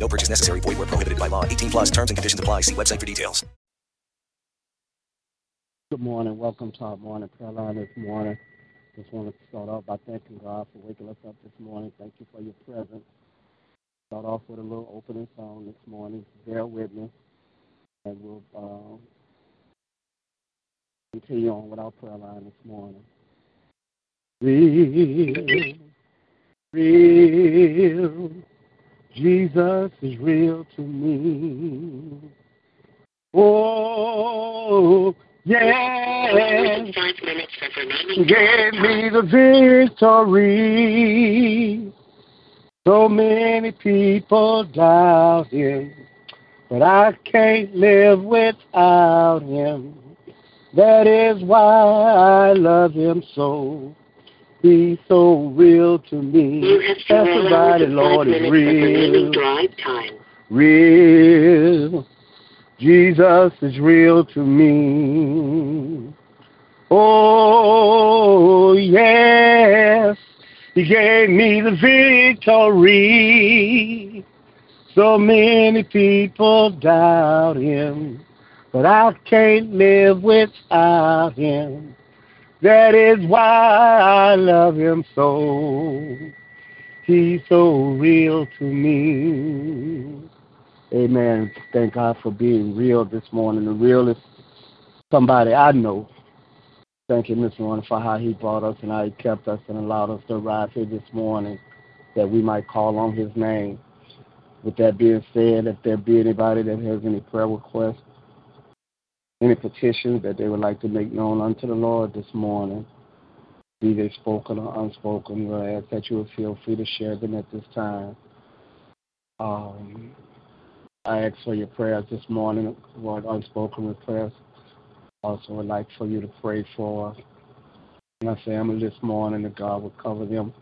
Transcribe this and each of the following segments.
No purchase necessary. Void where prohibited by law. 18 plus terms and conditions apply. See website for details. Good morning. Welcome to our morning prayer line this morning. Just want to start off by thanking God for waking us up this morning. Thank you for your presence. Start off with a little opening song this morning. Bear with me. And we'll um, continue on with our prayer line this morning. Real, real, Jesus is real to me. Oh, yeah. Remaining Gave me the victory. So many people doubt him, but I can't live without him. That is why I love him so. He's so real to me. You have several Everybody, Lord, is minutes of remaining real. Real. Jesus is real to me. Oh, yes. He gave me the victory. So many people doubt him, but I can't live without him. That is why I love him so. He's so real to me. Amen. Thank God for being real this morning. The real is somebody I know. Thank Him this morning for how He brought us and how He kept us and allowed us to arrive here this morning that we might call on His name. With that being said, if there be anybody that has any prayer requests, any petitions that they would like to make known unto the Lord this morning, be they spoken or unspoken, we ask that you would feel free to share them at this time. Um, I ask for your prayers this morning, Lord, unspoken requests. Also, would like for you to pray for my family this morning that God would cover them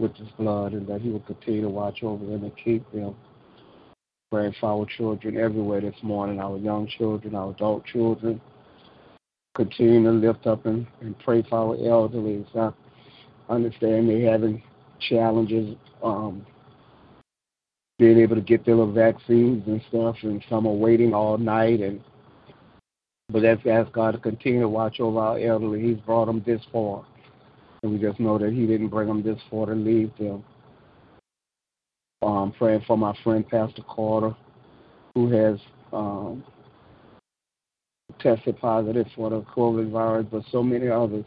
with His blood and that He would continue to watch over them and keep them. Praying for our children everywhere this morning, our young children, our adult children. Continue to lift up and, and pray for our elderly. I understand they're having challenges um, being able to get their little vaccines and stuff, and some are waiting all night. And but let's ask God to continue to watch over our elderly. He's brought them this far, and we just know that He didn't bring them this far to leave them. Um, praying for my friend Pastor Carter, who has um, tested positive for the COVID virus, but so many others,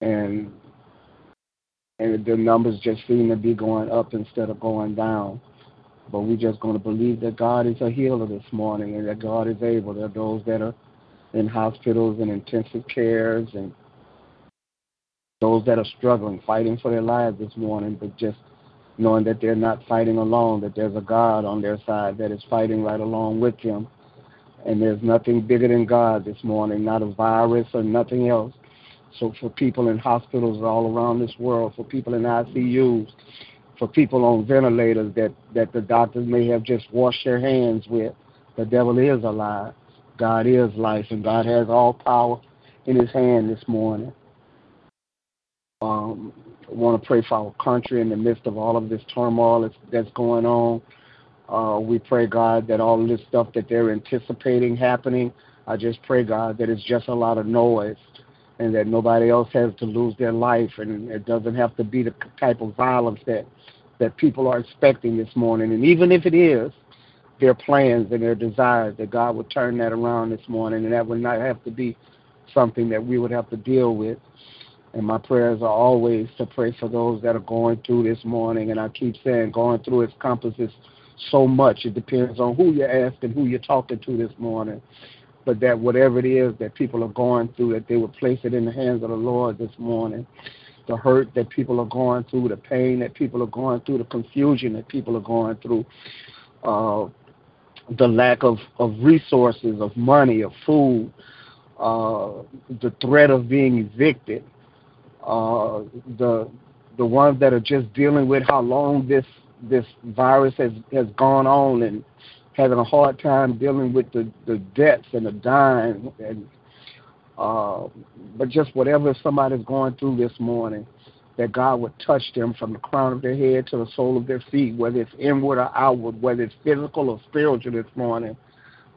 and and the numbers just seem to be going up instead of going down. But we're just going to believe that God is a healer this morning and that God is able. There are those that are in hospitals and intensive cares and those that are struggling, fighting for their lives this morning, but just knowing that they're not fighting alone, that there's a God on their side that is fighting right along with them. And there's nothing bigger than God this morning, not a virus or nothing else. So for people in hospitals all around this world, for people in ICUs, for people on ventilators that, that the doctors may have just washed their hands with, the devil is alive. God is life, and God has all power in his hand this morning. Um, want to pray for our country in the midst of all of this turmoil that's, that's going on. Uh, we pray, God, that all of this stuff that they're anticipating happening, I just pray, God, that it's just a lot of noise and that nobody else has to lose their life and it doesn't have to be the type of violence that, that people are expecting this morning. And even if it is, their plans and their desires, that God would turn that around this morning and that would not have to be something that we would have to deal with. And my prayers are always to pray for those that are going through this morning. And I keep saying going through its encompasses so much. It depends on who you're asking, who you're talking to this morning. But that whatever it is that people are going through, that they would place it in the hands of the Lord this morning. The hurt that people are going through, the pain that people are going through, the confusion that people are going through. Uh, the lack of, of resources, of money, of food, uh, the threat of being evicted, uh, the the ones that are just dealing with how long this this virus has has gone on and having a hard time dealing with the the debts and the dying and uh, but just whatever somebody's going through this morning, that God would touch them from the crown of their head to the sole of their feet, whether it's inward or outward, whether it's physical or spiritual this morning,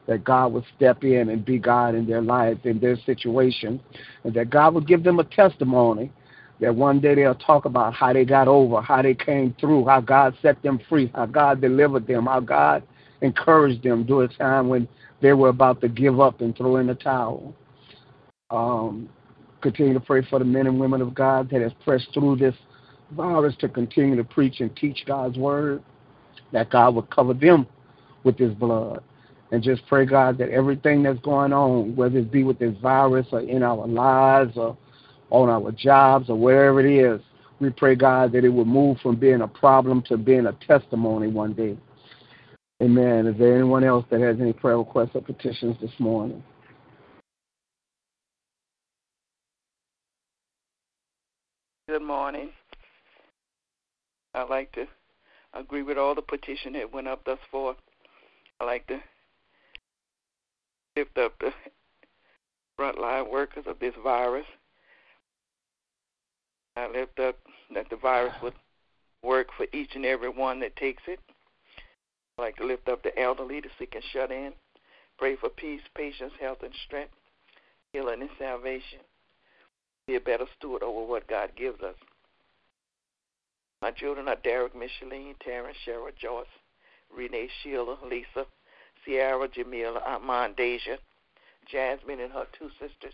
that God would step in and be God in their life, in their situation, and that God would give them a testimony that one day they'll talk about how they got over, how they came through, how God set them free, how God delivered them, how God encouraged them during a time when they were about to give up and throw in the towel. Um, continue to pray for the men and women of God that has pressed through this virus to continue to preach and teach God's word, that God would cover them with his blood. And just pray, God, that everything that's going on, whether it be with this virus or in our lives or on our jobs or wherever it is, we pray, God, that it will move from being a problem to being a testimony one day. Amen. Is there anyone else that has any prayer requests or petitions this morning? Good morning. I'd like to agree with all the petition that went up thus far. I'd like to lift up the frontline workers of this virus. I lift up that the virus would work for each and every one that takes it. I'd like to lift up the elderly, the sick and shut in. Pray for peace, patience, health, and strength, healing and salvation be a better steward over what God gives us. My children are Derek, Micheline, Terrence, Cheryl, Joyce, Renee, Sheila, Lisa, Sierra, Jamila, Armand, Deja, Jasmine and her two sisters,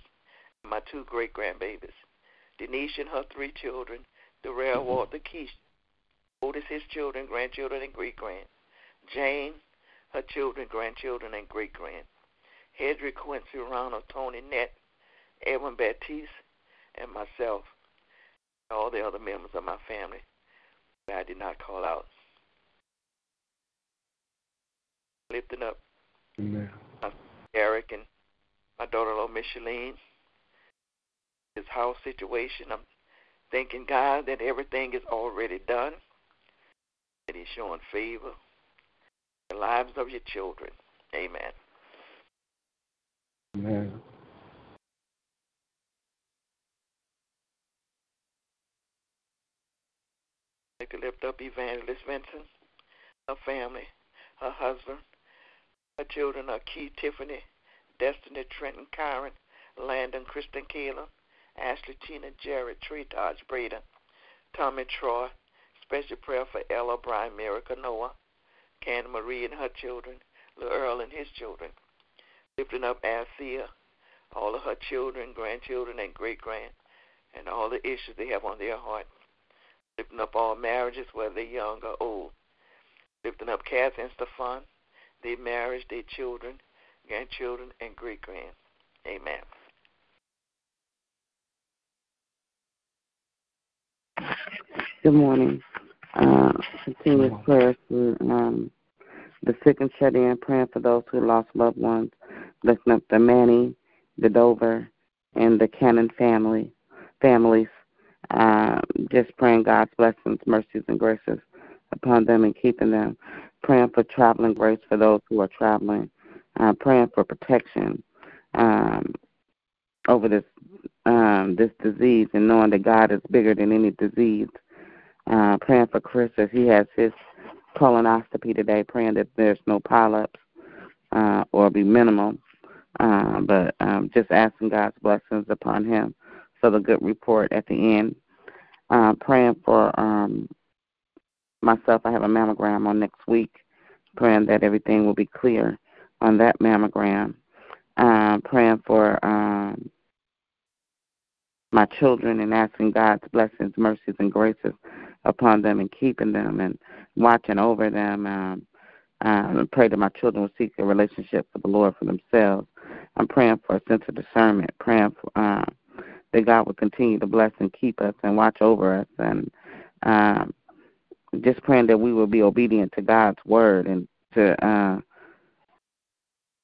and my two great grandbabies, Denise and her three children, Darrell, Walter, Keisha, Otis, his children, grandchildren, and great grand, Jane, her children, grandchildren, and great grand, Hedrick, Quincy, Ronald, Tony, Nett, Edwin Baptiste, and myself, all the other members of my family that I did not call out. Lifting up Amen. Eric and my daughter-in-law Micheline, his house situation. I'm thanking God that everything is already done, that He's showing favor the lives of your children. Amen. Amen. like to lift up Evangelist Vincent, her family, her husband, her children are Keith, Tiffany, Destiny, Trenton, Kyron, Landon, Kristen, Kayla, Ashley, Tina, Jared, Tree, Taj, Braden, Tommy, Troy. Special prayer for Ella, Brian, Miracle, Noah, Candy Marie and her children, Little Earl and his children. Lifting up Althea, all of her children, grandchildren, and great grand, and all the issues they have on their heart lifting up all marriages, whether they're young or old. Lifting up Kathy and Stefan, their marriage, their children, grandchildren, and great grand. Amen. Good morning. Uh, continuous prayer for um, the sick and shut in, praying for those who lost loved ones, lifting up the Manny, the Dover, and the Cannon family families um, just praying God's blessings, mercies, and graces upon them and keeping them. Praying for traveling grace for those who are traveling. Uh, praying for protection um, over this um, this disease and knowing that God is bigger than any disease. Uh, praying for Chris as he has his colonoscopy today, praying that there's no polyps uh, or be minimal, uh, but um, just asking God's blessings upon him for the good report at the end. Uh, praying for um, myself. I have a mammogram on next week. Praying that everything will be clear on that mammogram. Uh, praying for um, my children and asking God's blessings, mercies, and graces upon them and keeping them and watching over them. Um, um, pray that my children will seek a relationship with the Lord for themselves. I'm praying for a sense of discernment, praying for, uh, that God will continue to bless and keep us and watch over us and um, just praying that we will be obedient to God's word and to uh,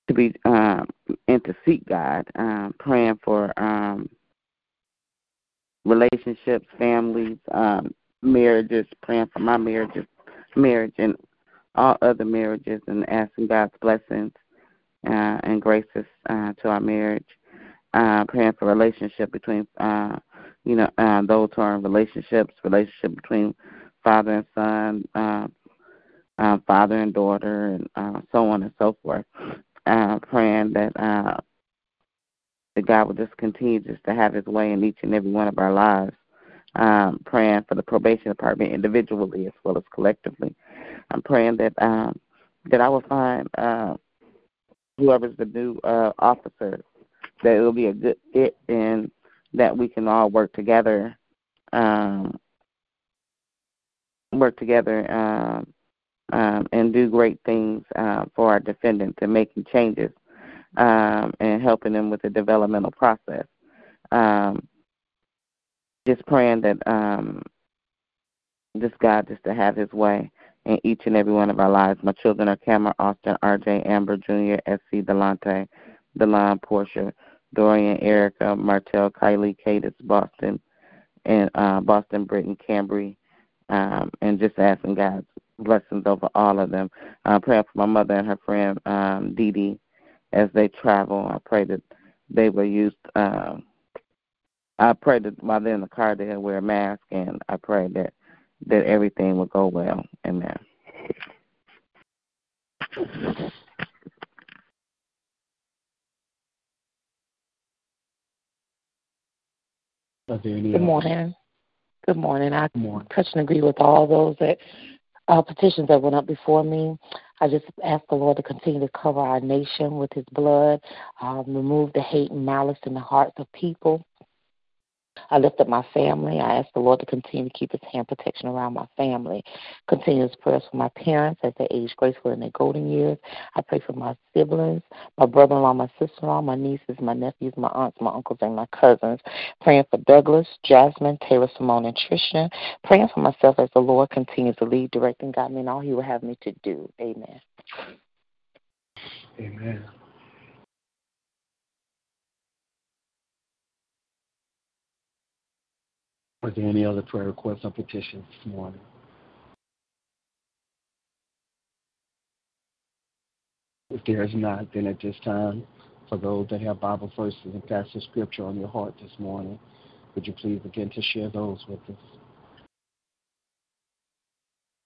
to be um, and to seek God, um, praying for um, relationships, families, um, marriages, praying for my marriages, marriage, and all other marriages, and asking God's blessings uh, and graces uh, to our marriage. Uh, praying for relationship between, uh, you know, uh, those who are in relationships, relationship between father and son, uh, uh, father and daughter, and uh, so on and so forth. Uh, praying that uh, that God will just continue just to have His way in each and every one of our lives. Um, praying for the probation department individually as well as collectively. I'm praying that um, that I will find uh, whoever's the new uh, officer that it will be a good fit and that we can all work together, um, work together um, um, and do great things uh, for our defendants and making changes um, and helping them with the developmental process. Um, just praying that just God just to have His way in each and every one of our lives. My children are Cameron, Austin, RJ, Amber Jr., SC, Delante, Delon, Portia, Dorian, Erica, Martell, Kylie, Cadis, Boston, and uh, Boston, Britain, Cambry, um, and just asking God's blessings over all of them. Uh, praying for my mother and her friend um, Dee Dee as they travel. I pray that they will use. Uh, I pray that while they're in the car they'll wear a mask, and I pray that that everything will go well. Amen. Good morning. Good morning. I touch and agree with all those that uh, petitions that went up before me. I just ask the Lord to continue to cover our nation with His blood, um, remove the hate and malice in the hearts of people. I lift up my family. I ask the Lord to continue to keep His hand protection around my family. Continuous prayers for my parents as they age gracefully in their golden years. I pray for my siblings, my brother-in-law, my sister-in-law, my nieces, my nephews, my aunts, my uncles, and my cousins. Praying for Douglas, Jasmine, Taylor, Simone, and Trisha. Praying for myself as the Lord continues to lead, direct, and guide me in all He will have me to do. Amen. Amen. Are there any other prayer requests or petitions this morning? If there is not, then at this time, for those that have Bible verses and passage scripture on your heart this morning, would you please begin to share those with us?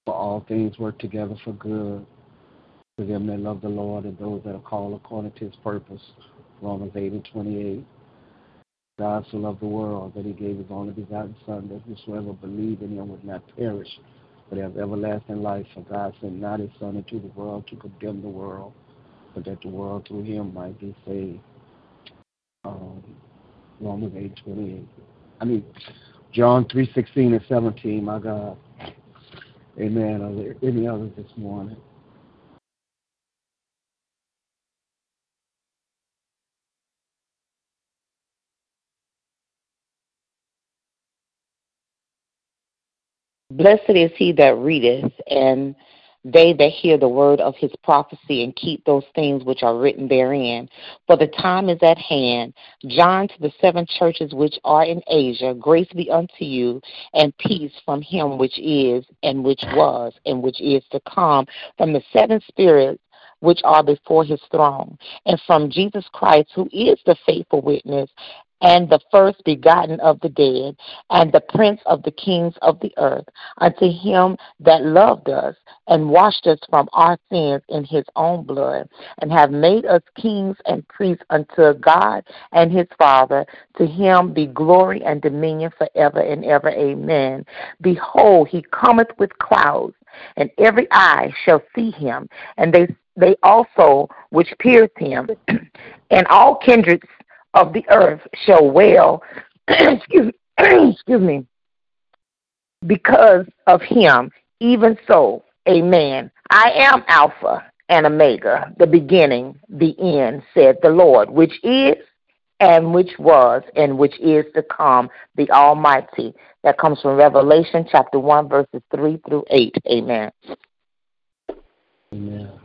For all things work together for good to them that love the Lord and those that are called according to his purpose. Romans 8 and 28. God so loved the world that he gave his only begotten Son, that whosoever believed in him would not perish, but have everlasting life. For God sent not his Son into the world to condemn the world, but that the world through him might be saved. Um, Romans 8, 28. I mean, John 3, 16 and 17, my God. Amen. Are there any others this morning? Blessed is he that readeth, and they that hear the word of his prophecy and keep those things which are written therein. For the time is at hand. John to the seven churches which are in Asia, grace be unto you, and peace from him which is, and which was, and which is to come, from the seven spirits which are before his throne, and from Jesus Christ, who is the faithful witness, and the first begotten of the dead, and the prince of the kings of the earth, unto him that loved us and washed us from our sins in his own blood, and have made us kings and priests unto God and his Father. To him be glory and dominion forever and ever. Amen. Behold, he cometh with clouds, and every eye shall see him, and they they also which pierced him, and all kindreds of the earth shall wail, excuse, excuse me, because of him. Even so, amen. I am Alpha and Omega, the beginning, the end, said the Lord, which is and which was and which is to come, the Almighty. That comes from Revelation chapter 1, verses 3 through 8. Amen. Amen.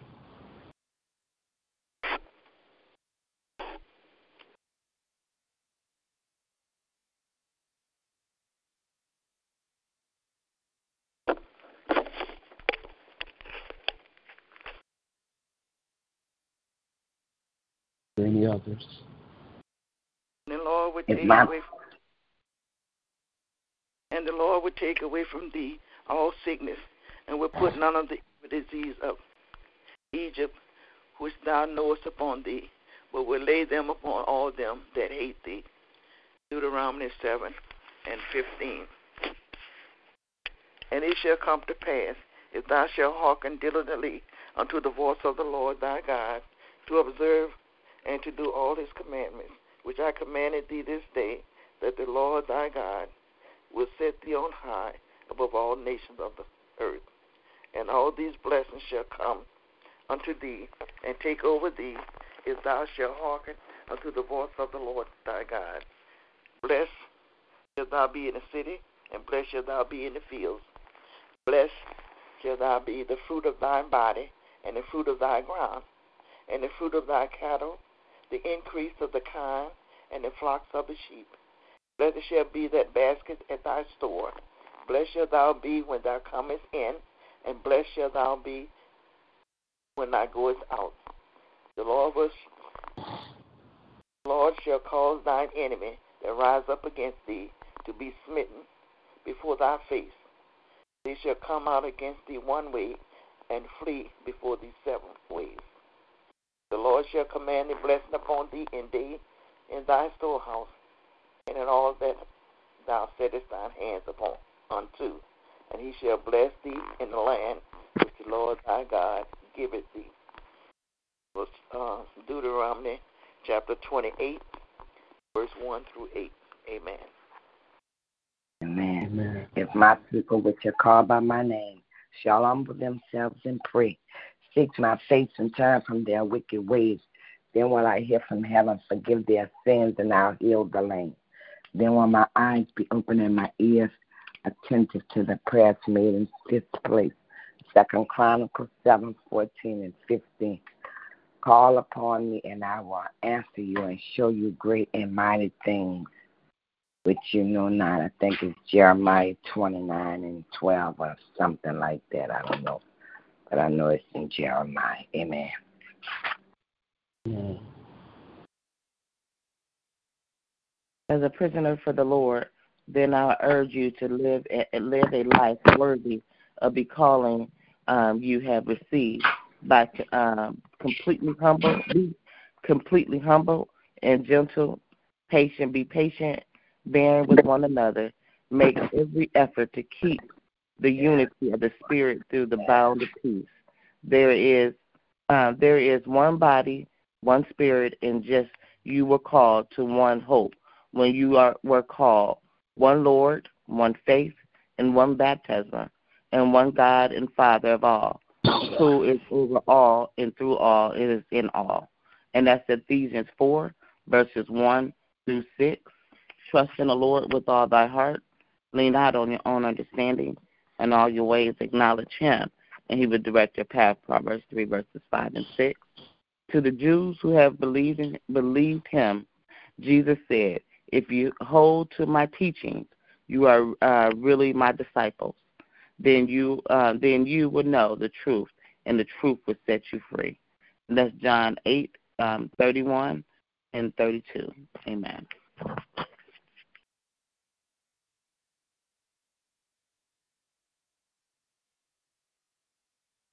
Any others? And the Lord would take my- away from, and the Lord would take away from thee all sickness, and would put none of the disease of Egypt, which thou knowest upon thee, but will lay them upon all them that hate thee. Deuteronomy 7 and 15. And it shall come to pass, if thou shalt hearken diligently unto the voice of the Lord thy God, to observe and to do all his commandments, which I commanded thee this day, that the Lord thy God will set thee on high above all nations of the earth. And all these blessings shall come unto thee and take over thee, if thou shalt hearken unto the voice of the Lord thy God. Blessed shalt thou be in the city, and blessed shalt thou be in the fields. Blessed shall thou be the fruit of thy body, and the fruit of thy ground, and the fruit of thy cattle, the increase of the kine, and the flocks of the sheep. Blessed shall be that basket at thy store. Blessed shalt thou be when thou comest in, and blessed shalt thou be when thou goest out. The Lord was Lord shall cause thine enemy that rise up against thee to be smitten before thy face. They shall come out against thee one way and flee before thee seven ways. The Lord shall command a blessing upon thee in thee in thy storehouse, and in all that thou settest thine hands upon unto, and he shall bless thee in the land which the Lord thy God giveth thee. Was uh, Deuteronomy chapter twenty-eight, verse one through eight. Amen. Amen. Amen. If my people, which are called by my name, shall humble themselves and pray, seek my face and turn from their wicked ways, then will I hear from heaven, forgive their sins, and I'll heal the land. Then will my eyes be open and my ears attentive to the prayers made in this place. Second Chronicles seven fourteen and fifteen. Call upon me and I will answer you and show you great and mighty things which you know not. I think it's Jeremiah 29 and 12 or something like that. I don't know. But I know it's in Jeremiah. Amen. Amen. as a prisoner for the Lord, then I urge you to live a, live a life worthy of the calling um, you have received by um, completely humble, be completely humble and gentle, patient, be patient, bearing with one another, make every effort to keep the unity of the Spirit through the bound of peace. There is uh, there is one body, one Spirit, and just you were called to one hope when you are were called one Lord, one faith, and one baptism, and one God and Father of all, who is over all and through all and is in all. And that's Ephesians four, verses one through six. Trust in the Lord with all thy heart. Lean not on your own understanding. In all your ways acknowledge him, and he will direct your path. Proverbs 3, verses 5 and 6. To the Jews who have believed, in, believed him, Jesus said, If you hold to my teachings, you are uh, really my disciples. Then you, uh, then you will know the truth, and the truth will set you free. And that's John 8, um, 31 and 32. Amen.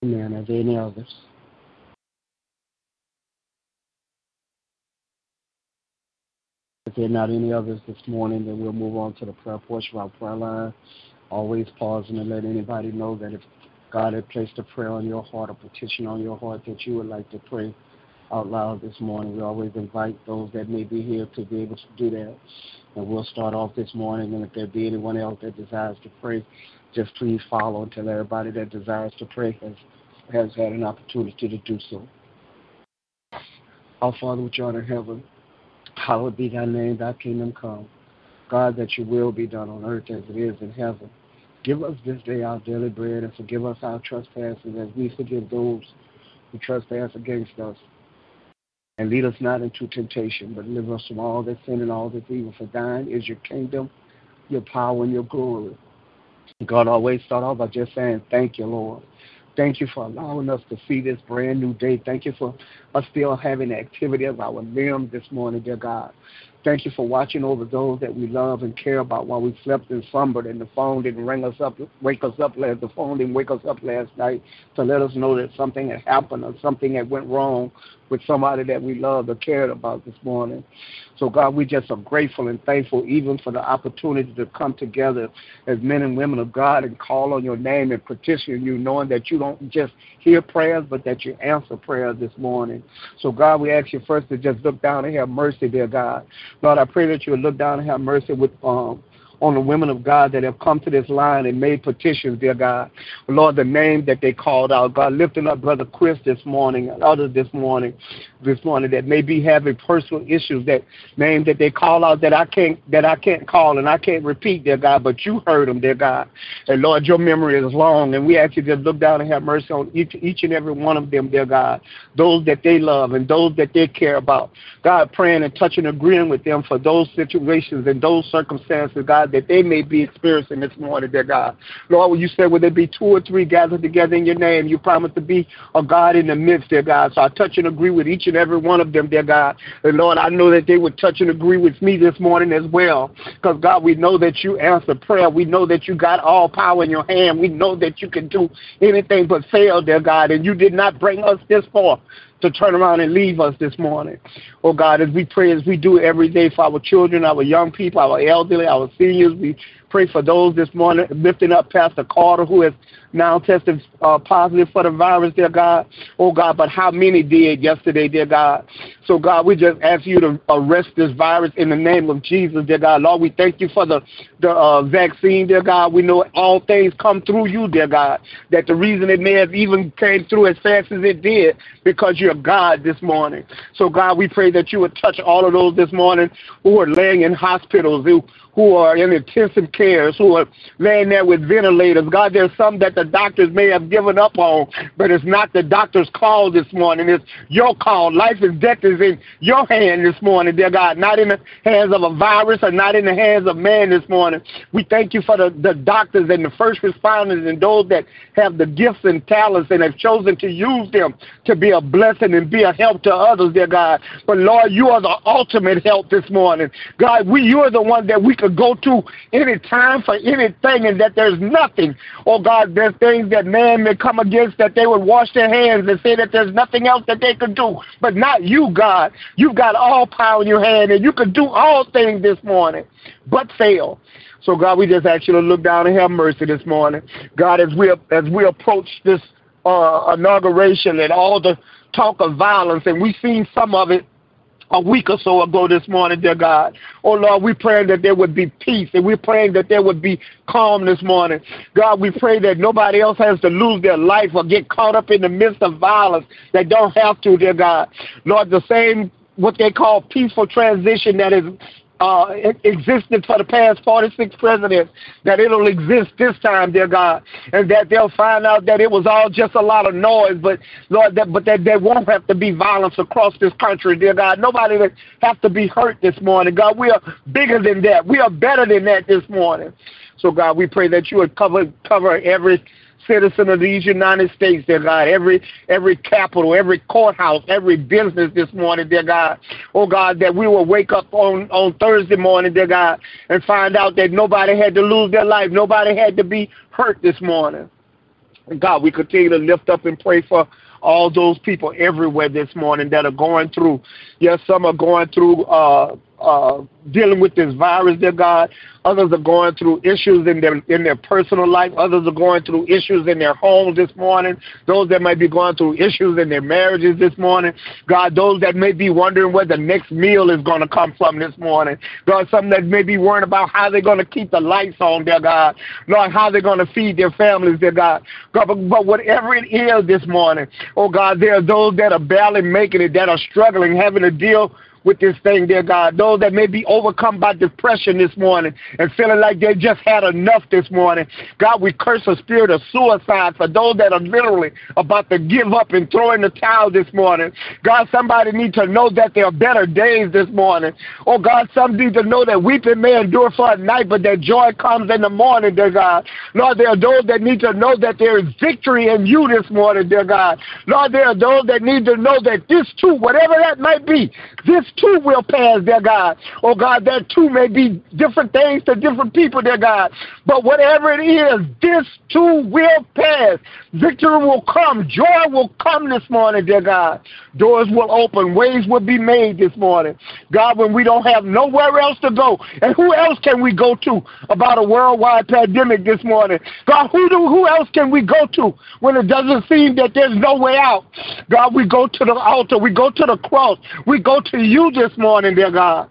Amen. Are there any others? If there are not any others this morning, then we'll move on to the prayer portion of our prayer line. Always pausing to let anybody know that if God had placed a prayer on your heart, a petition on your heart that you would like to pray out loud this morning, we always invite those that may be here to be able to do that. And we'll start off this morning, and if there be anyone else that desires to pray, just please follow until everybody that desires to pray has, has had an opportunity to do so. Our Father which art in heaven, hallowed be thy name, thy kingdom come. God, that your will be done on earth as it is in heaven. Give us this day our daily bread and forgive us our trespasses as we forgive those who trespass against us. And lead us not into temptation, but deliver us from all that sin and all that evil. For thine is your kingdom, your power, and your glory. God always start off by just saying, Thank you, Lord. Thank you for allowing us to see this brand new day. Thank you for us still having the activity of our limbs this morning, dear God. Thank you for watching over those that we love and care about while we slept and slumbered and the phone didn't ring us up, wake us up last, the phone didn't wake us up last night to let us know that something had happened or something that went wrong with somebody that we loved or cared about this morning. So, God, we just are grateful and thankful even for the opportunity to come together as men and women of God and call on your name and petition you, knowing that you don't just hear prayers, but that you answer prayers this morning. So, God, we ask you first to just look down and have mercy, dear God. Lord, I pray that you would look down and have mercy with um, on the women of God that have come to this line and made petitions, dear God. Lord, the name that they called out, God, lifting up Brother Chris this morning and others this morning, this morning that may be having personal issues, that name that they call out that I can't that I can't call and I can't repeat, dear God, but you heard them, dear God. And Lord, your memory is long, and we ask you to look down and have mercy on each, each and every one of them, dear God, those that they love and those that they care about. God, praying and touching, agreeing with them for those situations and those circumstances, God, that they may be experiencing this morning, dear God. Lord, you said, would there be two or three gathered together in your name, you promised to be a God in the midst, dear God. So I touch and agree with each and every one of them, dear God. And Lord, I know that they would touch and agree with me this morning as well. Because, God, we know that you answer prayer. We know that you got all power in your hand. We know that you can do anything but fail, dear God. And you did not bring us this far to turn around and leave us this morning. Oh God, as we pray, as we do every day for our children, our young people, our elderly, our seniors, we pray for those this morning, lifting up Pastor Carter, who has now tested uh, positive for the virus, dear God. Oh God, but how many did yesterday, dear God? So God, we just ask you to arrest this virus in the name of Jesus, dear God. Lord, we thank you for the the uh, vaccine, dear God. We know all things come through you, dear God. That the reason it may have even came through as fast as it did because you're God this morning. So God, we pray that you would touch all of those this morning who are laying in hospitals, who who are in intensive cares, who are laying there with ventilators. God, there's some that the doctors may have given up on, but it's not the doctor's call this morning. It's your call. Life and death is in your hand this morning, dear God, not in the hands of a virus or not in the hands of man this morning. We thank you for the, the doctors and the first responders and those that have the gifts and talents and have chosen to use them to be a blessing and be a help to others, dear God. But Lord, you are the ultimate help this morning. God, we you are the one that we could go to any time for anything and that there's nothing. Oh God, there's things that man may come against that they would wash their hands and say that there's nothing else that they could do. But not you, God. You've got all power in your hand and you can do all things this morning but fail. So God, we just ask you to look down and have mercy this morning. God, as we as we approach this uh, inauguration and all the talk of violence, and we've seen some of it a week or so ago this morning, dear God. Oh Lord, we praying that there would be peace and we're praying that there would be calm this morning. God, we pray that nobody else has to lose their life or get caught up in the midst of violence that don't have to, dear God. Lord, the same what they call peaceful transition that is uh, existed for the past 46 presidents, that it'll exist this time, dear God, and that they'll find out that it was all just a lot of noise, but Lord, that, but that there won't have to be violence across this country, dear God. Nobody that have to be hurt this morning, God. We are bigger than that. We are better than that this morning. So God, we pray that you would cover cover every citizen of these United States, dear God. Every every capital, every courthouse, every business this morning, dear God. Oh God, that we will wake up on, on Thursday morning, dear God, and find out that nobody had to lose their life. Nobody had to be hurt this morning. And God, we continue to lift up and pray for all those people everywhere this morning that are going through. Yes, some are going through uh, uh, dealing with this virus, dear God. Others are going through issues in their in their personal life. Others are going through issues in their homes this morning. Those that might be going through issues in their marriages this morning. God, those that may be wondering where the next meal is going to come from this morning. God, some that may be worrying about how they're going to keep the lights on, dear God. Lord, how they're going to feed their families, dear God. God, but, but whatever it is this morning, oh God, there are those that are barely making it, that are struggling, having to deal with this thing, dear God. Those that may be overcome by depression this morning and feeling like they just had enough this morning. God, we curse a spirit of suicide for those that are literally about to give up and throw in the towel this morning. God, somebody needs to know that there are better days this morning. Oh, God, some need to know that weeping may endure for a night, but that joy comes in the morning, dear God. Lord, there are those that need to know that there is victory in you this morning, dear God. Lord, there are those that need to know that this too, whatever that might be, this too will pass, dear God. Oh God, that too may be different things to different people, dear God. But whatever it is, this too will pass. Victory will come. Joy will come this morning, dear God. Doors will open. Ways will be made this morning. God, when we don't have nowhere else to go, and who else can we go to about a worldwide pandemic this morning? God, who do who else can we go to when it doesn't seem that there's no way out? God, we go to the altar. We go to the cross. We go to you this morning, dear God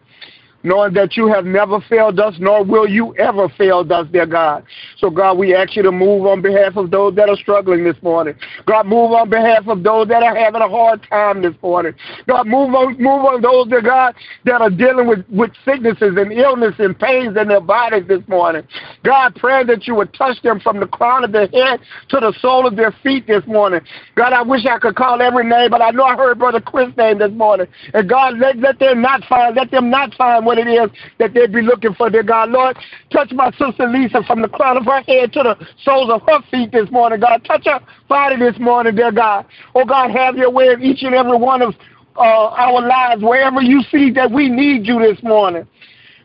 knowing that you have never failed us, nor will you ever fail us, dear God. So, God, we ask you to move on behalf of those that are struggling this morning. God, move on behalf of those that are having a hard time this morning. God, move on, move on those, dear God, that are dealing with, with sicknesses and illness and pains in their bodies this morning. God, pray that you would touch them from the crown of their head to the sole of their feet this morning. God, I wish I could call every name, but I know I heard Brother Chris' name this morning. And God, let, let them not find, let them not find what it is that they'd be looking for, dear God. Lord, touch my sister Lisa from the crown of her head to the soles of her feet this morning, God. Touch her body this morning, dear God. Oh, God, have your way in each and every one of uh, our lives, wherever you see that we need you this morning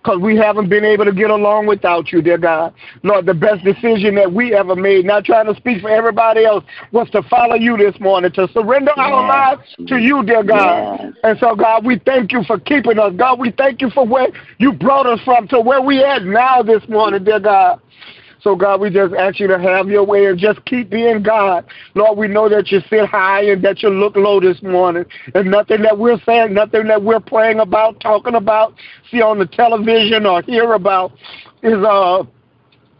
because we haven't been able to get along without you, dear God. Lord, the best decision that we ever made, not trying to speak for everybody else, was to follow you this morning, to surrender yes. our lives to you, dear God. Yes. And so, God, we thank you for keeping us. God, we thank you for where you brought us from to where we at now this morning, dear God. So, God, we just ask you to have your way and just keep being God. Lord, we know that you sit high and that you look low this morning. And nothing that we're saying, nothing that we're praying about, talking about, see on the television or hear about is uh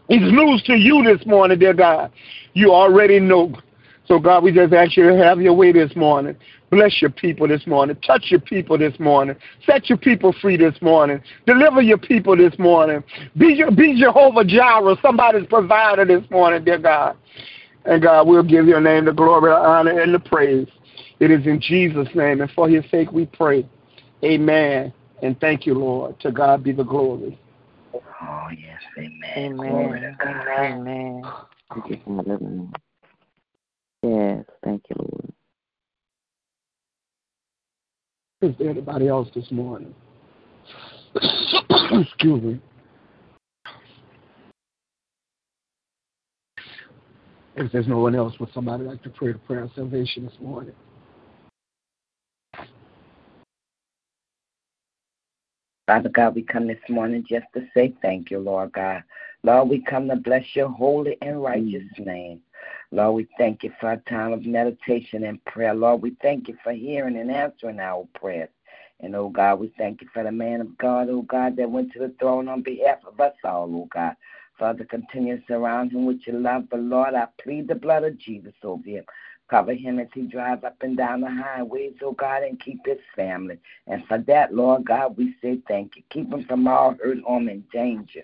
is news to you this morning, dear God. You already know. So, God, we just ask you to have your way this morning. Bless your people this morning. Touch your people this morning. Set your people free this morning. Deliver your people this morning. Be, your, be Jehovah Jireh, somebody's provider this morning, dear God. And God, we'll give your name the glory, the honor, and the praise. It is in Jesus' name, and for his sake we pray. Amen. And thank you, Lord. To God be the glory. Oh, yes. Amen. Amen. Amen. Thank you, Father. Yes. Thank you, Lord. Is there anybody else this morning? Excuse me. If there's no one else, would somebody like to pray the prayer of salvation this morning? Father God, we come this morning just to say thank you, Lord God. Lord, we come to bless your holy and righteous mm. name. Lord, we thank you for a time of meditation and prayer. Lord, we thank you for hearing and answering our prayers. And, oh God, we thank you for the man of God, oh God, that went to the throne on behalf of us all, oh God. Father, continue to surround him with your love. But, Lord, I plead the blood of Jesus over him. Cover him as he drives up and down the highways, oh God, and keep his family. And for that, Lord God, we say thank you. Keep him from all hurt, harm, and danger.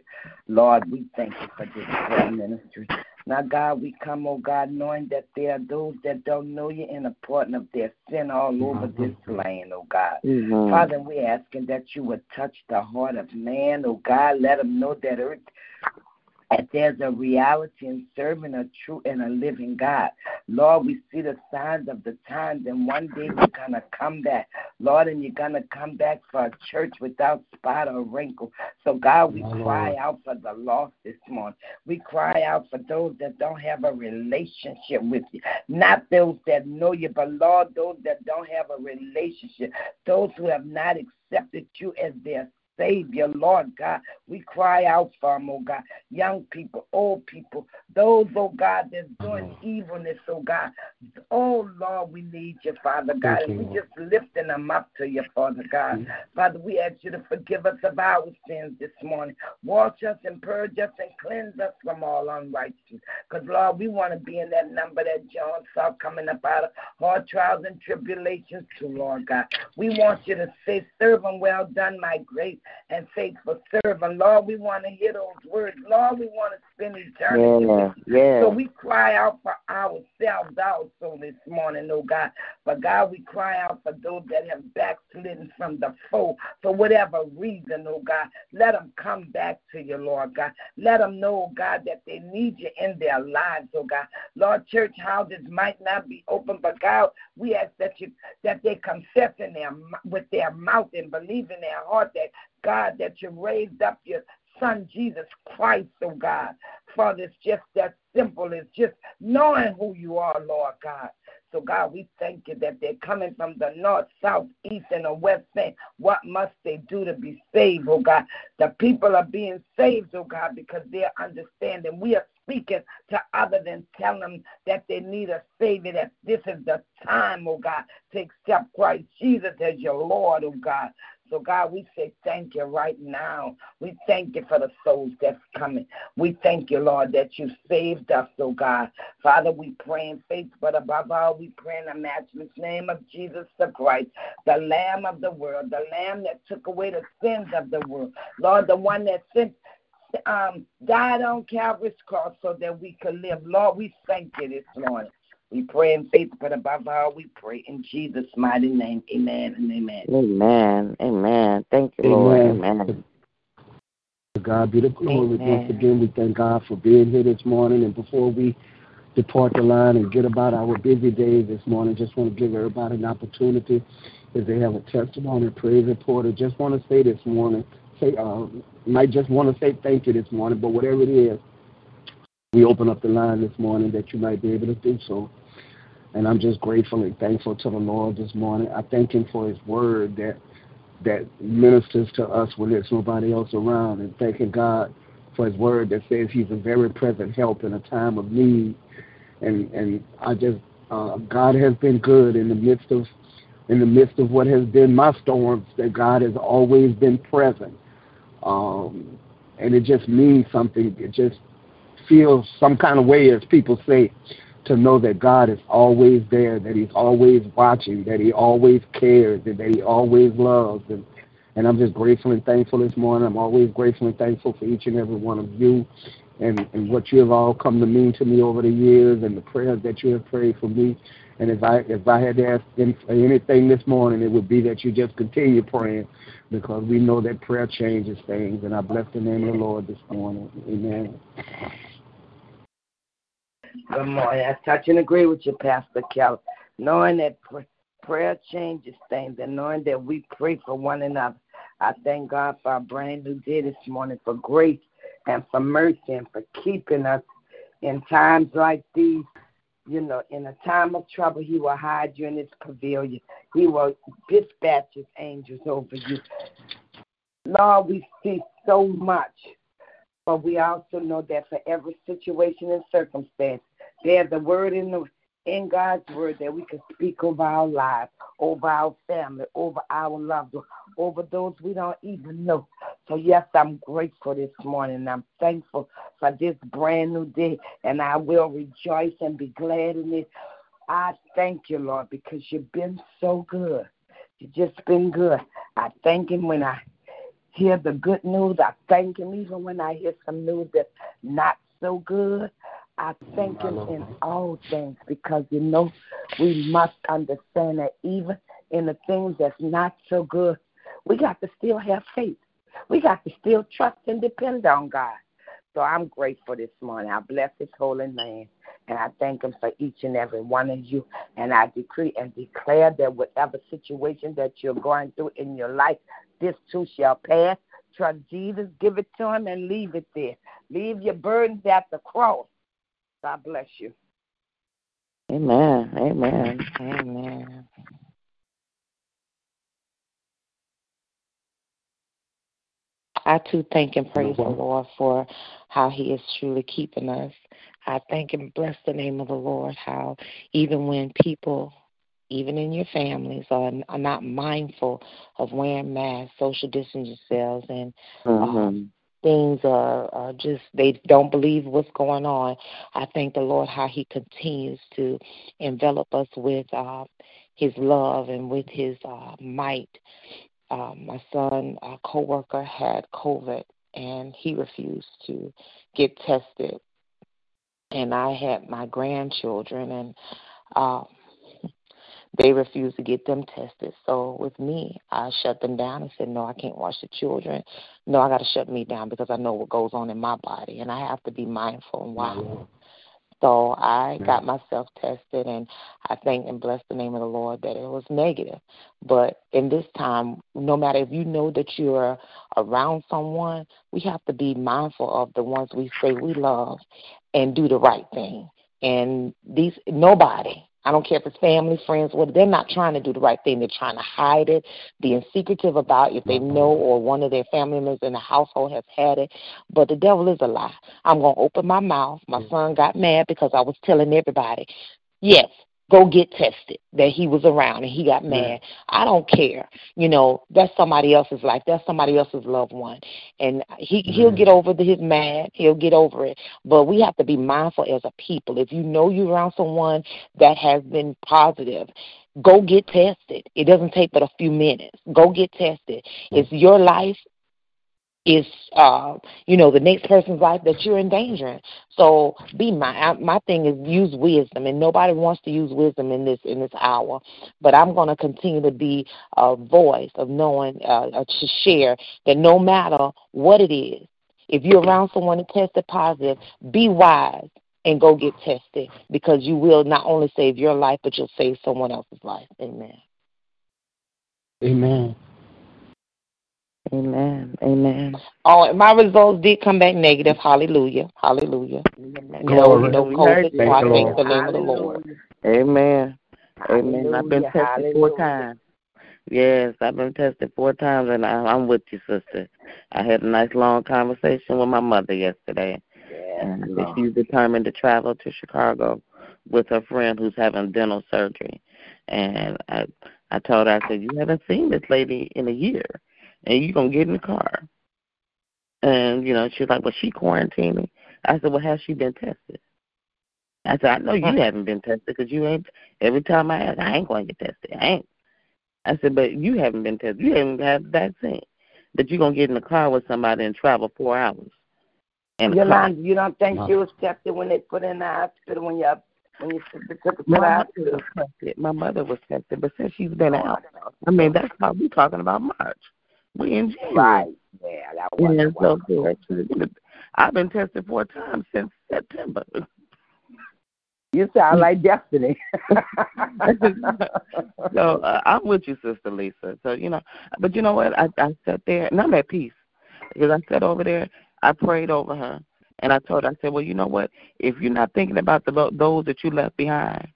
Lord, we thank you for this prayer ministry. Now, God, we come, oh God, knowing that there are those that don't know you and a part of their sin all over mm-hmm. this land, oh God. Mm-hmm. Father, we're asking that you would touch the heart of man, oh God. Let them know that earth there's a reality in serving a true and a living God. Lord, we see the signs of the times, and one day you're going to come back. Lord, and you're going to come back for a church without spot or wrinkle. So, God, we cry out for the lost this morning. We cry out for those that don't have a relationship with you, not those that know you, but, Lord, those that don't have a relationship, those who have not accepted you as their Savior, Lord God. We cry out for them, oh God. Young people, old people, those, oh God, that's doing evilness, oh God. Oh Lord, we need you, Father God. And we just lifting them up to you, Father God. Father, we ask you to forgive us of our sins this morning. Wash us and purge us and cleanse us from all unrighteousness. Because, Lord, we want to be in that number that John saw coming up out of hard trials and tribulations too, Lord God. We want you to say, servant, well done, my great and faithful servant. Lord, we want to hear those words. Lord, we want to spend eternity. Yeah, yeah. So we cry out for ourselves also this morning, oh God. But God, we cry out for those that have backslidden from the foe for whatever reason, oh God. Let them come back to you, Lord God. Let them know, oh God, that they need you in their lives, oh God. Lord, church houses might not be open, but God, we ask that you that they confess in their with their mouth and believe in their heart that God, that you raised up your Son Jesus Christ, oh God. Father, it's just that simple. It's just knowing who you are, Lord God. So, God, we thank you that they're coming from the north, south, east, and the west saying, What must they do to be saved, oh God? The people are being saved, oh God, because they're understanding. We are speaking to other than telling them that they need a Savior, that this is the time, oh God, to accept Christ Jesus as your Lord, oh God. So, God, we say thank you right now. We thank you for the souls that's coming. We thank you, Lord, that you saved us, oh God. Father, we pray in faith, but above all, we pray in the matchless name of Jesus the Christ, the Lamb of the world, the Lamb that took away the sins of the world. Lord, the one that sent um, died on Calvary's cross so that we could live. Lord, we thank you this morning. We pray in faith, but above all, we pray in Jesus' mighty name. Amen and amen. Amen. Amen. Thank you, Lord. Amen. Amen. God be the glory. Amen. Once again, we thank God for being here this morning. And before we depart the line and get about our busy days this morning, just want to give everybody an opportunity if they have a testimony, praise report, or just want to say this morning, say, uh, might just want to say thank you this morning, but whatever it is, we open up the line this morning that you might be able to do so. And I'm just grateful and thankful to the Lord this morning. I thank Him for His word that that ministers to us when there's nobody else around, and thanking God for His word that says He's a very present help in a time of need. And and I just uh, God has been good in the midst of in the midst of what has been my storms. That God has always been present, um, and it just means something. It just feels some kind of way, as people say to know that God is always there, that He's always watching, that He always cares, and that He always loves. And, and I'm just grateful and thankful this morning. I'm always grateful and thankful for each and every one of you and, and what you have all come to mean to me over the years and the prayers that you have prayed for me. And if I if I had to ask anything this morning, it would be that you just continue praying because we know that prayer changes things. And I bless the name of the Lord this morning. Amen. Good morning. I touch and agree with you, Pastor Kelly. Knowing that prayer changes things and knowing that we pray for one another. I thank God for our brand new day this morning for grace and for mercy and for keeping us in times like these. You know, in a time of trouble, He will hide you in His pavilion. He will dispatch His angels over you. Lord, we see so much, but we also know that for every situation and circumstance, there's a word in the in God's word that we can speak over our lives, over our family, over our loved ones, over those we don't even know. So yes, I'm grateful this morning. I'm thankful for this brand new day, and I will rejoice and be glad in it. I thank you, Lord, because you've been so good. You've just been good. I thank Him when I hear the good news. I thank Him even when I hear some news that's not so good. I thank Him in all things because you know we must understand that even in the things that's not so good, we got to still have faith. We got to still trust and depend on God. So I'm grateful this morning. I bless His holy name. And I thank Him for each and every one of you. And I decree and declare that whatever situation that you're going through in your life, this too shall pass. Trust Jesus, give it to Him, and leave it there. Leave your burdens at the cross God bless you. Amen. Amen. Amen. I too thank and praise the Lord for how He is truly keeping us. I thank and bless the name of the Lord, how even when people, even in your families, are, are not mindful of wearing masks, social distancing yourselves, and Mm-hmm. um, things are, are just, they don't believe what's going on. I thank the Lord how He continues to envelop us with uh, His love and with His uh, might. Uh, my son, a coworker, had COVID, and he refused to get tested and I had my grandchildren, and um, they refused to get them tested. So with me, I shut them down and said, no, I can't watch the children. No, I got to shut me down because I know what goes on in my body, and I have to be mindful and wise. So I got myself tested, and I thank and bless the name of the Lord that it was negative. But in this time, no matter if you know that you're around someone, we have to be mindful of the ones we say we love and do the right thing. And these nobody, I don't care if it's family, friends, what they're not trying to do the right thing. They're trying to hide it, being secretive about if they mm-hmm. know or one of their family members in the household has had it. But the devil is a lie. I'm gonna open my mouth. My mm. son got mad because I was telling everybody, yes, go get tested that he was around and he got mad. I don't care. You know, that's somebody else's life. That's somebody else's loved one. And he he'll get mm-hmm. over the, his mad. He'll get over it. But we have to be mindful as a people. If you know you're around someone that has been positive, go get tested. It doesn't take but a few minutes. Go get tested. It's your life is uh you know the next person's life that you're endangering. So be my my thing is use wisdom and nobody wants to use wisdom in this in this hour. But i'm going to continue to be a voice of knowing uh, uh, to share that no matter what it is if you're around someone that tested positive be wise and go get tested because you will not only save your life but you'll save someone else's life. Amen. Amen. Amen. Amen. Oh, and my results did come back negative. Hallelujah. Hallelujah. No, Glory. no We COVID. heard So I thank the name of the Lord. Amen. Amen. I've been Hallelujah, tested four times. Yes, I've been tested four times, and I, I'm with you, sister. I had a nice long conversation with my mother yesterday, and she's determined to travel to Chicago with her friend who's having dental surgery. And I, I told her, I said, you haven't seen this lady in a year, and you're gonna get in the car. And you know, she's like, well, she quarantining. I said, well, has she been tested? I said, I know you haven't been tested because you ain't. Every time I ask, I ain't going to get tested. I ain't. I said, but you haven't been tested. You haven't had the vaccine. But you're going to get in the car with somebody and travel four hours. And Yolanda, you don't think she was tested when they put in the hospital when you when you took her to the my mother hospital? was tested. My mother was tested, but since she's been oh, out, I mean, that's how we talking about March. We in January. Right. Yeah, that was And so, yeah, I've been tested four times since September. You sound like Destiny. so uh, I'm with you, Sister Lisa. So you know, but you know what? I I sat there and I'm at peace because I sat over there. I prayed over her and I told her. I said, well, you know what? If you're not thinking about the those that you left behind,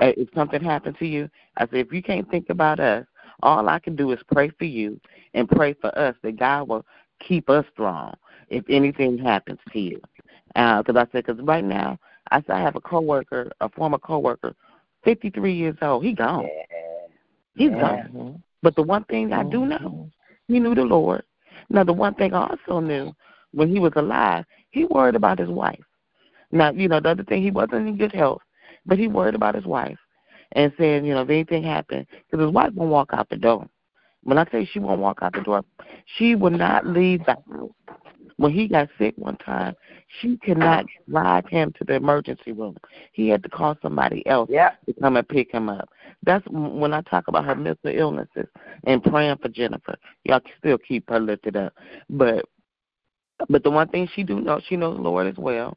uh, if something happened to you, I said, if you can't think about us, all I can do is pray for you and pray for us that God will keep us strong if anything happens to you. Uh, because I said, because right now, I said I have a coworker, a former coworker, 53 years old. He gone. He's Yeah. gone. But the one thing I do mm-hmm. know, he knew the Lord. Now, the one thing I also knew, when he was alive, he worried about his wife. Now, you know, the other thing, he wasn't in good health, but he worried about his wife and saying, you know, if anything happened, because his wife won't walk out the door. When I say she won't walk out the door, she will not leave the house. When he got sick one time, she could not drive him to the emergency room. He had to call somebody else Yeah. to come and pick him up. That's when I talk about her mental illnesses and praying for Jennifer. Y'all can still keep her lifted up. But but the one thing she do know, she knows the Lord as well.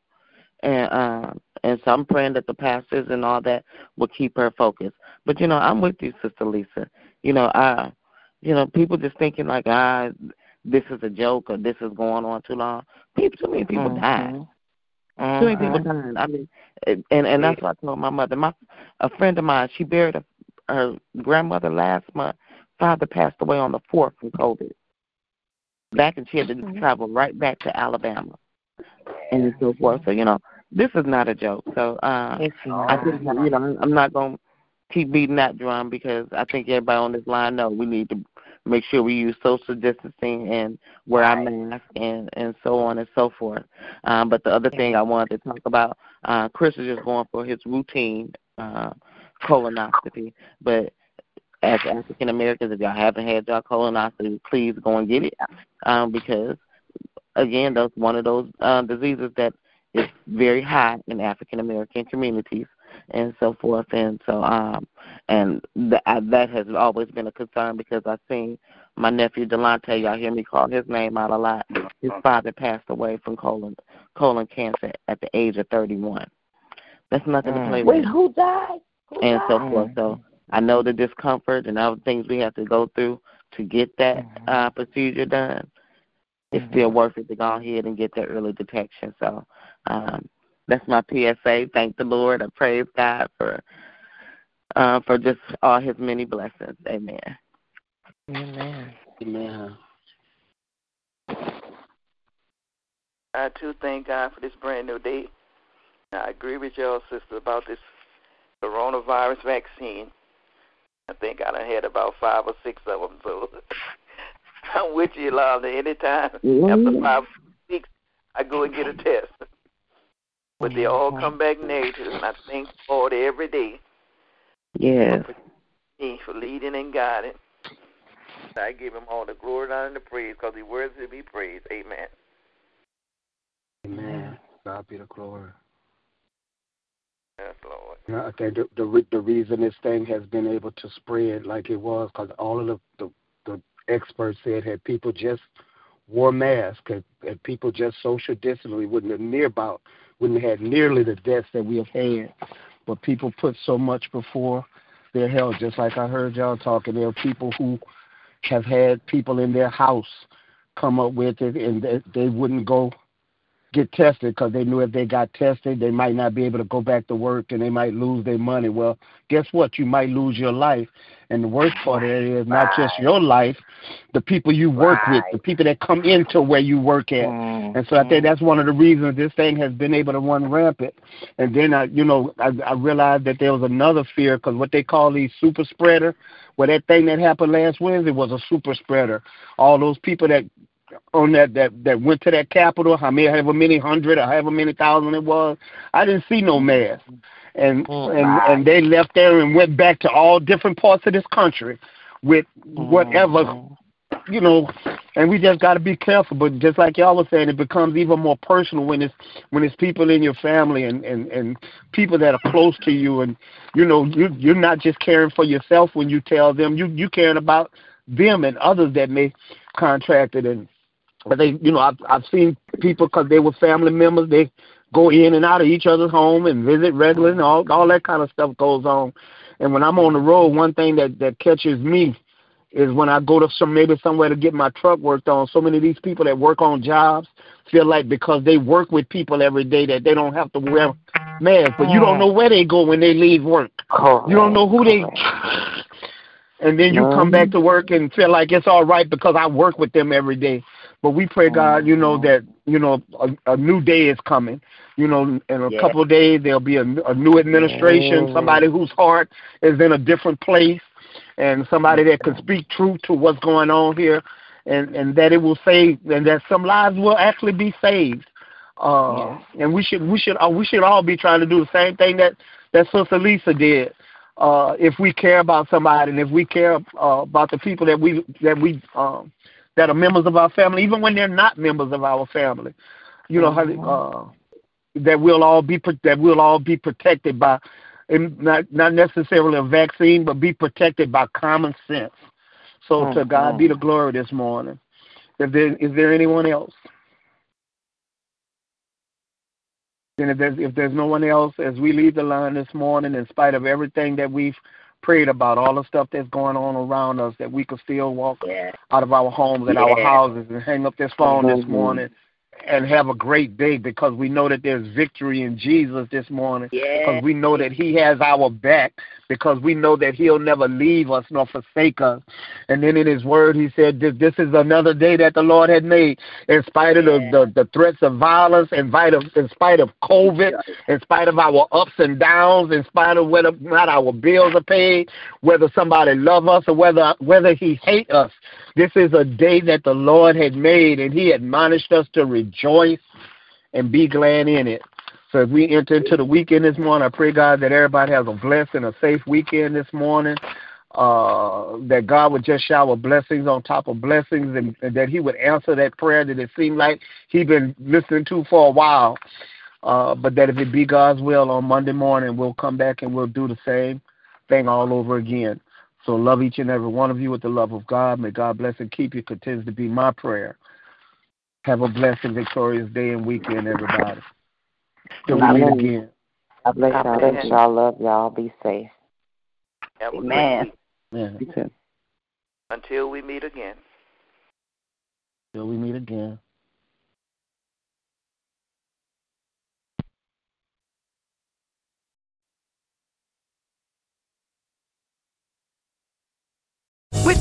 And um and so I'm praying that the pastors and all that will keep her focused. But you know, I'm with you, Sister Lisa. You know, I you know, people just thinking like, ah, this is a joke or this is going on too long. People too many people died. Too many people died. I mean, and and that's what I told my mother. My a friend of mine, she buried a, her grandmother last month. Father passed away on the fourth from COVID. back, and she had to Mm-hmm. travel right back to Alabama, and so forth. So you know, this is not a joke. So uh, I just, you know, I'm not gonna keep beating that drum because I think everybody on this line know we need to make sure we use social distancing and wear our mask and and so on and so forth. Um, but the other thing I wanted to talk about, uh, Chris is just going for his routine uh, colonoscopy, but as African Americans, if y'all haven't had y'all colonoscopy, please go and get it um, because again, that's one of those uh, diseases that is very high in African American communities and so forth. And so, um, and th- I, that has always been a concern because I've seen my nephew Delonte. Y'all hear me call his name out a lot. His father passed away from colon colon cancer at the age of 31. That's nothing to play with Wait, who died? Who and so forth. So I know the discomfort and other things we have to go through to get that uh, procedure done. It's still worth it to go ahead and get that early detection. So um, that's my PSA. Thank the Lord. I praise God for uh, for just all His many blessings. Amen. Amen. Amen. I too thank God for this brand new day. I agree with y'all, sister, about this coronavirus vaccine. I think I done had about five or six of them, so I'm with you, Love. Anytime after five weeks, I go and get a test. But they all come back negative, and I thank the Lord every day Yes. me for leading and guiding. I give him all the glory and honor and the praise because he worthy to be praised. Amen. Amen. God be the glory. Yes, Lord. You know, I think the, the re- the reason this thing has been able to spread like it was because all of the, the the experts said had people just wore masks, had people just social distancing, wouldn't have near about wouldn't have had nearly the deaths that we have had. But people put so much before their health, just like I heard y'all talking. There are people who have had people in their house come up with it, and they, they wouldn't go get tested because they knew if they got tested, they might not be able to go back to work and they might lose their money. Well, guess what? You might lose your life. And the worst part of it is not just your life, the people you work with, the people that come into where you work at. Mm-hmm. And so I think that's one of the reasons this thing has been able to run rampant. And then I, you know, I, I realized that there was another fear because what they call these super spreader, well, that thing that happened last Wednesday was a super spreader. All those people that on that that that went to that capital, how many however many hundred or however many thousand it was, I didn't see no mask. And mm. and and they left there and went back to all different parts of this country with whatever mm-hmm. you know, and we just got to be careful. But just like y'all was saying, it becomes even more personal when it's when it's people in your family and and and people that are close to you, and you know, you you're not just caring for yourself when you tell them, you you caring about them and others that may contract it. And but they, you know, I've I've seen people because they were family members, they go in and out of each other's home and visit regularly, and all all that kind of stuff goes on. And when I'm on the road, one thing that that catches me is when I go to some maybe somewhere to get my truck worked on. So many of these people that work on jobs feel like because they work with people every day that they don't have to wear masks, but you don't mm. know where they go when they leave work. You don't know who they. Oh. And then you come back mm. to work and feel like it's all right because I work with them every day. But we pray God, you know that you know a, a new day is coming. You know, in a Yeah. couple of days there'll be a, a new administration, somebody whose heart is in a different place, and somebody that can speak truth to what's going on here, and and that it will save, and that some lives will actually be saved. Uh, and we should we should uh, we should all be trying to do the same thing that that Sister Lisa did. Uh, if we care about somebody, and if we care uh, about the people that we that we um, that are members of our family, even when they're not members of our family, you know how uh, that we'll all be that we'll all be protected by, and not not necessarily a vaccine, but be protected by common sense. So to God be the glory this morning. If there is there anyone else? Then if there's if there's no one else, as we leave the line this morning, in spite of everything that we've prayed about, all the stuff that's going on around us, that we could still walk out of our homes and our houses and hang up this phone this Mhm. morning and have a great day because we know that there's victory in Jesus this morning because we know that He has our back because we know that He'll never leave us nor forsake us. And then in His Word, He said, "This is another day that the Lord had made." In spite of the, the, the threats of violence, in spite of in spite of COVID, in spite of our ups and downs, in spite of whether or not our bills are paid, whether somebody love us or whether whether He hate us, this is a day that the Lord had made, and He admonished us to rejoice and be glad in it. So as we enter into the weekend this morning, I pray God that everybody has a blessed and a safe weekend this morning. Uh, that God would just shower blessings on top of blessings, and, and that He would answer that prayer that it seemed like He'd been listening to for a while. Uh, but that if it be God's will on Monday morning, we'll come back and we'll do the same thing all over again. So love each and every one of you with the love of God. May God bless and keep you. Continues to be my prayer. Have a blessed and victorious day and weekend, everybody. Till we meet again. God bless y'all. Bless y'all. Love y'all. Be safe. Amen. Yeah. Until we meet again. Till we meet again.